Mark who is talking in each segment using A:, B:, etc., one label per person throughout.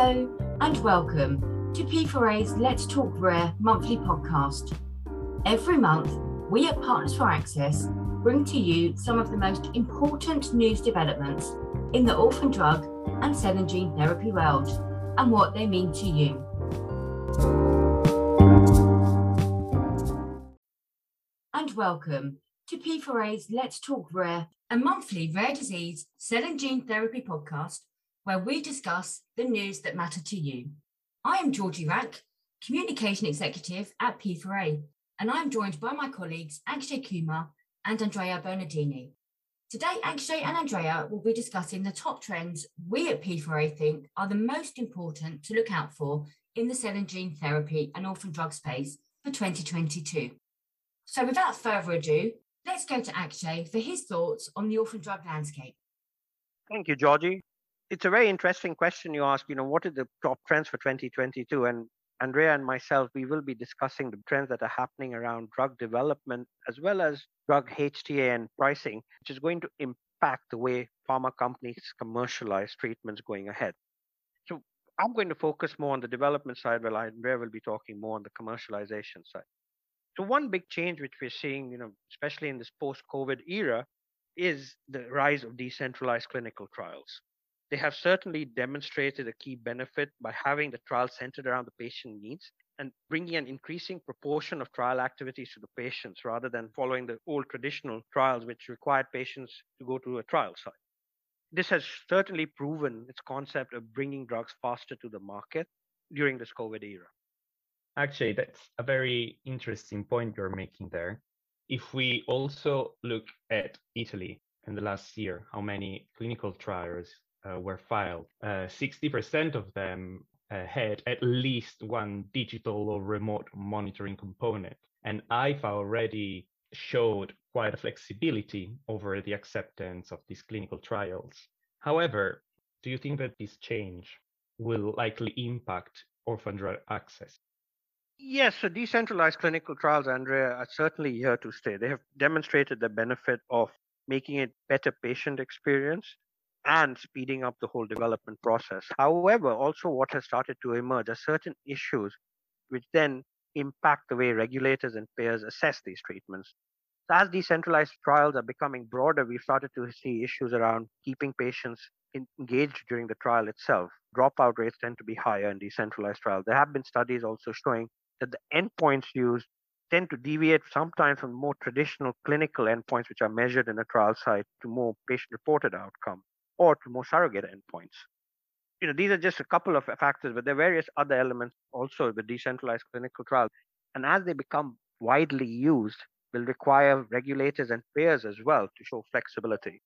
A: Hello and welcome to P4A's Let's Talk Rare monthly podcast. Every month, we at Partners for Access bring to you some of the most important news developments in the orphan drug and cell and gene therapy world and what they mean to you. And welcome to P4A's Let's Talk Rare, a monthly rare disease cell and gene therapy podcast where we discuss the news that matter to you. I am Georgie Rack, Communication Executive at P4A, and I'm joined by my colleagues Akshay Kumar and Andrea Bernardini. Today, Akshay and Andrea will be discussing the top trends we at P4A think are the most important to look out for in the cell and gene therapy and orphan drug space for 2022. So, without further ado, let's go to Akshay for his thoughts on the orphan drug landscape.
B: Thank you, Georgie it's a very interesting question you ask. You know, what are the top trends for 2022? And Andrea and myself, we will be discussing the trends that are happening around drug development as well as drug HTA and pricing, which is going to impact the way pharma companies commercialize treatments going ahead. So I'm going to focus more on the development side, while Andrea will be talking more on the commercialization side. So one big change which we're seeing, you know, especially in this post-COVID era, is the rise of decentralized clinical trials. They have certainly demonstrated a key benefit by having the trial centered around the patient needs and bringing an increasing proportion of trial activities to the patients rather than following the old traditional trials, which required patients to go to a trial site. This has certainly proven its concept of bringing drugs faster to the market during this COVID era.
C: Actually, that's a very interesting point you're making there. If we also look at Italy in the last year, how many clinical trials uh, were filed, uh, 60% of them uh, had at least one digital or remote monitoring component. And AIFA already showed quite a flexibility over the acceptance of these clinical trials. However, do you think that this change will likely impact orphan drug access?
B: Yes, so decentralized clinical trials, Andrea, are certainly here to stay. They have demonstrated the benefit of making it better patient experience and speeding up the whole development process. However, also what has started to emerge are certain issues which then impact the way regulators and payers assess these treatments. As decentralized trials are becoming broader, we've started to see issues around keeping patients engaged during the trial itself. Dropout rates tend to be higher in decentralized trials. There have been studies also showing that the endpoints used tend to deviate sometimes from more traditional clinical endpoints, which are measured in a trial site, to more patient reported outcome or to more surrogate endpoints. You know, these are just a couple of factors, but there are various other elements also with decentralized clinical trials. And as they become widely used, will require regulators and payers as well to show flexibility.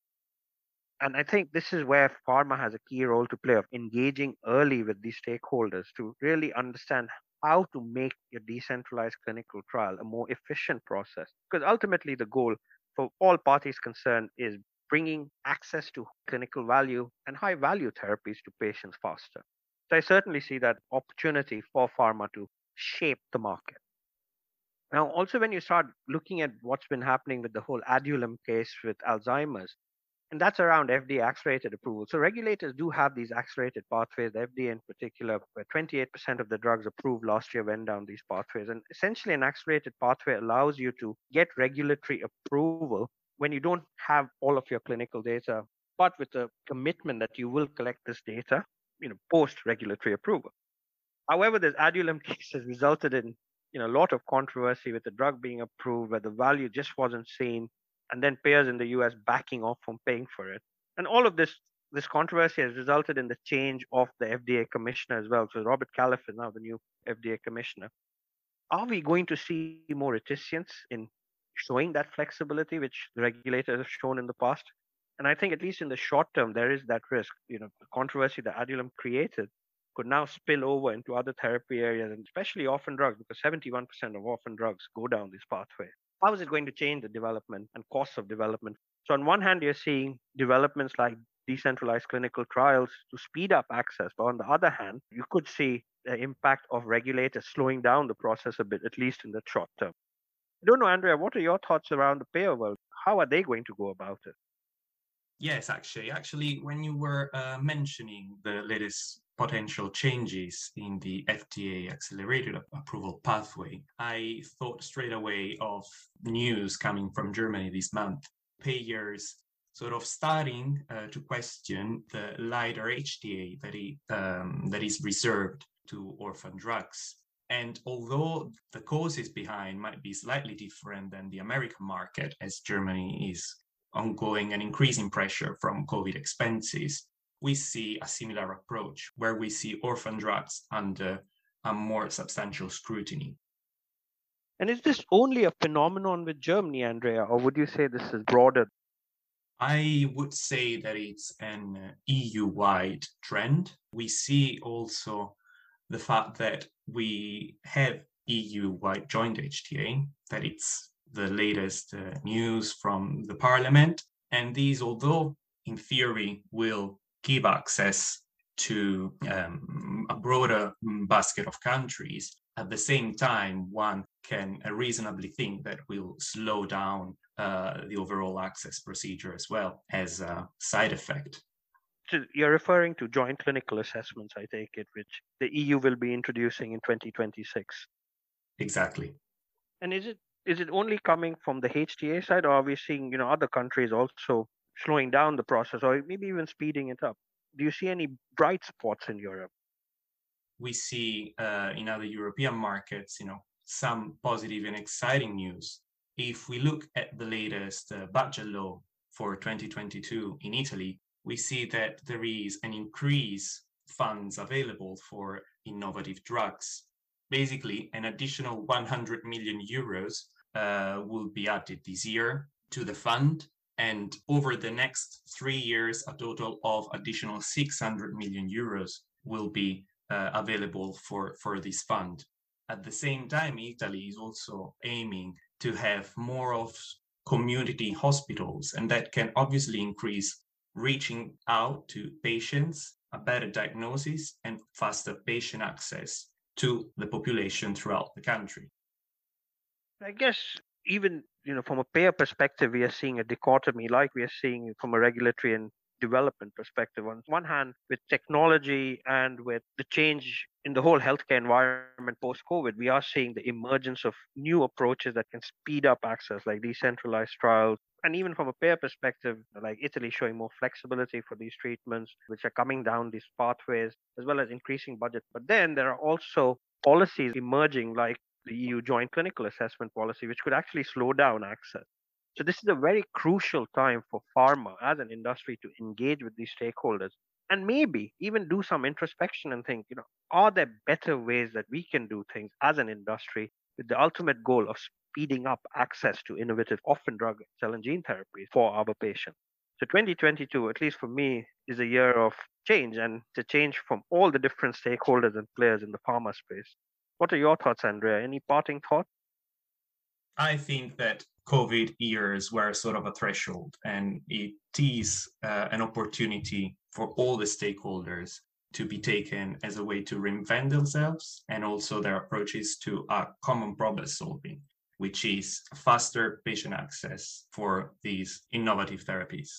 B: And I think this is where pharma has a key role to play of engaging early with these stakeholders to really understand how to make a decentralized clinical trial a more efficient process. Because ultimately, the goal for all parties concerned is bringing access to clinical value and high value therapies to patients faster. So I certainly see that opportunity for pharma to shape the market. Now, also, when you start looking at what's been happening with the whole Aduhelm case with Alzheimer's, and that's around FDA accelerated approval. So regulators do have these accelerated pathways. The FDA in particular, where 28% of the drugs approved last year went down these pathways. And essentially, an accelerated pathway allows you to get regulatory approval when you don't have all of your clinical data, but with the commitment that you will collect this data, you know, post regulatory approval. However, this Aduhelm case has resulted in you know a lot of controversy with the drug being approved, where the value just wasn't seen, and then payers in the U.S. backing off from paying for it. And all of this this controversy has resulted in the change of the FDA commissioner as well. So Robert Califf is now the new FDA commissioner. Are we going to see more reticence in showing that flexibility which the regulators have shown in the past. And I think at least in the short term, there is that risk. You know, the controversy that Aduhelm created could now spill over into other therapy areas, and especially orphan drugs, because 71% of orphan drugs go down this pathway. How is it going to change the development and costs of development? So on one hand, you're seeing developments like decentralized clinical trials to speed up access. But on the other hand, you could see the impact of regulators slowing down the process a bit, at least in the short term. I don't know, Andrea, what are your thoughts around the payer world? How are they going to go about it?
D: Yes, actually, actually, when you were uh, mentioning the latest potential changes in the FDA accelerated approval pathway, I thought straight away of news coming from Germany this month. Payers sort of starting uh, to question the lighter HTA that, um, that is reserved to orphan drugs. And although the causes behind might be slightly different than the American market, as Germany is ongoing and increasing pressure from COVID expenses, we see a similar approach where we see orphan drugs under a more substantial scrutiny.
B: And is this only a phenomenon with Germany, Andrea, or would you say this is broader?
D: I would say that it's an EU wide trend. We see also the fact that we have EU wide joint HTA, that it's the latest uh, news from the parliament. And these, although in theory will give access to um, a broader basket of countries, at the same time, one can reasonably think that will slow down uh, the overall access procedure as well as a side effect.
B: So you're referring to joint clinical assessments, I take it, which the EU will be introducing in 2026.
D: Exactly.
B: And is it is it only coming from the HTA side, or are we seeing you know other countries also slowing down the process, or maybe even speeding it up? Do you see any bright spots in Europe?
D: We see uh, in other European markets, you know, some positive and exciting news. If we look at the latest uh, budget law for 2022 in Italy, we see that there is an increase funds available for innovative drugs. Basically, an additional 100 million euros uh, will be added this year to the fund. And over the next three years, a total of additional 600 million euros will be uh, available for, for this fund. At the same time, Italy is also aiming to have more of community hospitals, and that can obviously increase reaching out to patients, a better diagnosis, and faster patient access to the population throughout the country.
B: I guess even you know from a payer perspective, we are seeing a dichotomy, like we are seeing from a regulatory and development perspective. On one hand, with technology and with the change in the whole healthcare environment post COVID, we are seeing the emergence of new approaches that can speed up access, like decentralized trials. And even from a payer perspective, like Italy showing more flexibility for these treatments, which are coming down these pathways, as well as increasing budget. But then there are also policies emerging, like the EU joint clinical assessment policy, which could actually slow down access. So this is a very crucial time for pharma as an industry to engage with these stakeholders and maybe even do some introspection and think, you know, are there better ways that we can do things as an industry with the ultimate goal of speeding up access to innovative orphan drug cell and gene therapies for our patients? So 2022, at least for me, is a year of change and to change from all the different stakeholders and players in the pharma space. What are your thoughts, Andrea? Any parting thoughts?
D: I think that COVID years were sort of a threshold, and it is uh, an opportunity for all the stakeholders to be taken as a way to reinvent themselves and also their approaches to a common problem solving, which is faster patient access for these innovative therapies.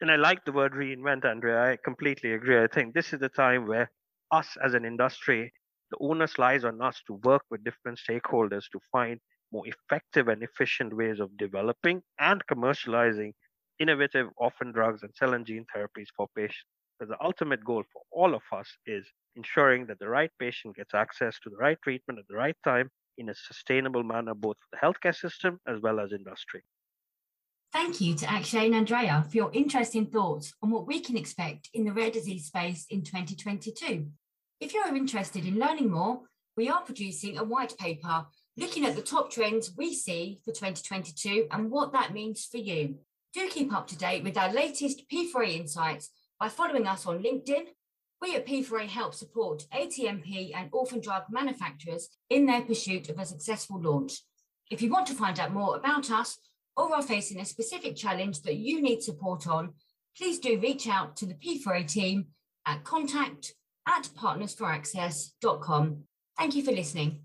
B: And I like the word reinvent, Andrea. I completely agree. I think this is the time where us as an industry, the onus lies on us to work with different stakeholders to find more effective and efficient ways of developing and commercializing innovative orphan drugs and cell and gene therapies for patients. But the ultimate goal for all of us is ensuring that the right patient gets access to the right treatment at the right time in a sustainable manner, both for the healthcare system as well as industry.
A: Thank you to Akshay and Andrea for your interesting thoughts on what we can expect in the rare disease space in 2022. If you're interested in learning more, we are producing a white paper looking at the top trends we see for 2022 and what that means for you. Do keep up to date with our latest P4A insights by following us on LinkedIn. We at P4A help support ATMP and orphan drug manufacturers in their pursuit of a successful launch. If you want to find out more about us or are facing a specific challenge that you need support on, please do reach out to the P4A team at contact at partnersforaccess.com. Thank you for listening.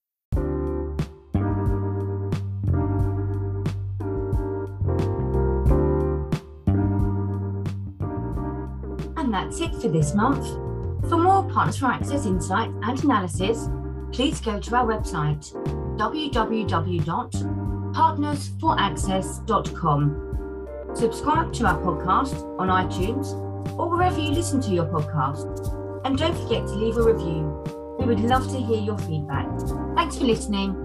A: And that's it for this month. For more Partners for Access insights and analysis, please go to our website www.partnersforaccess.com. Subscribe to our podcast on iTunes or wherever you listen to your podcast. And don't forget to leave a review. We would love to hear your feedback. Thanks for listening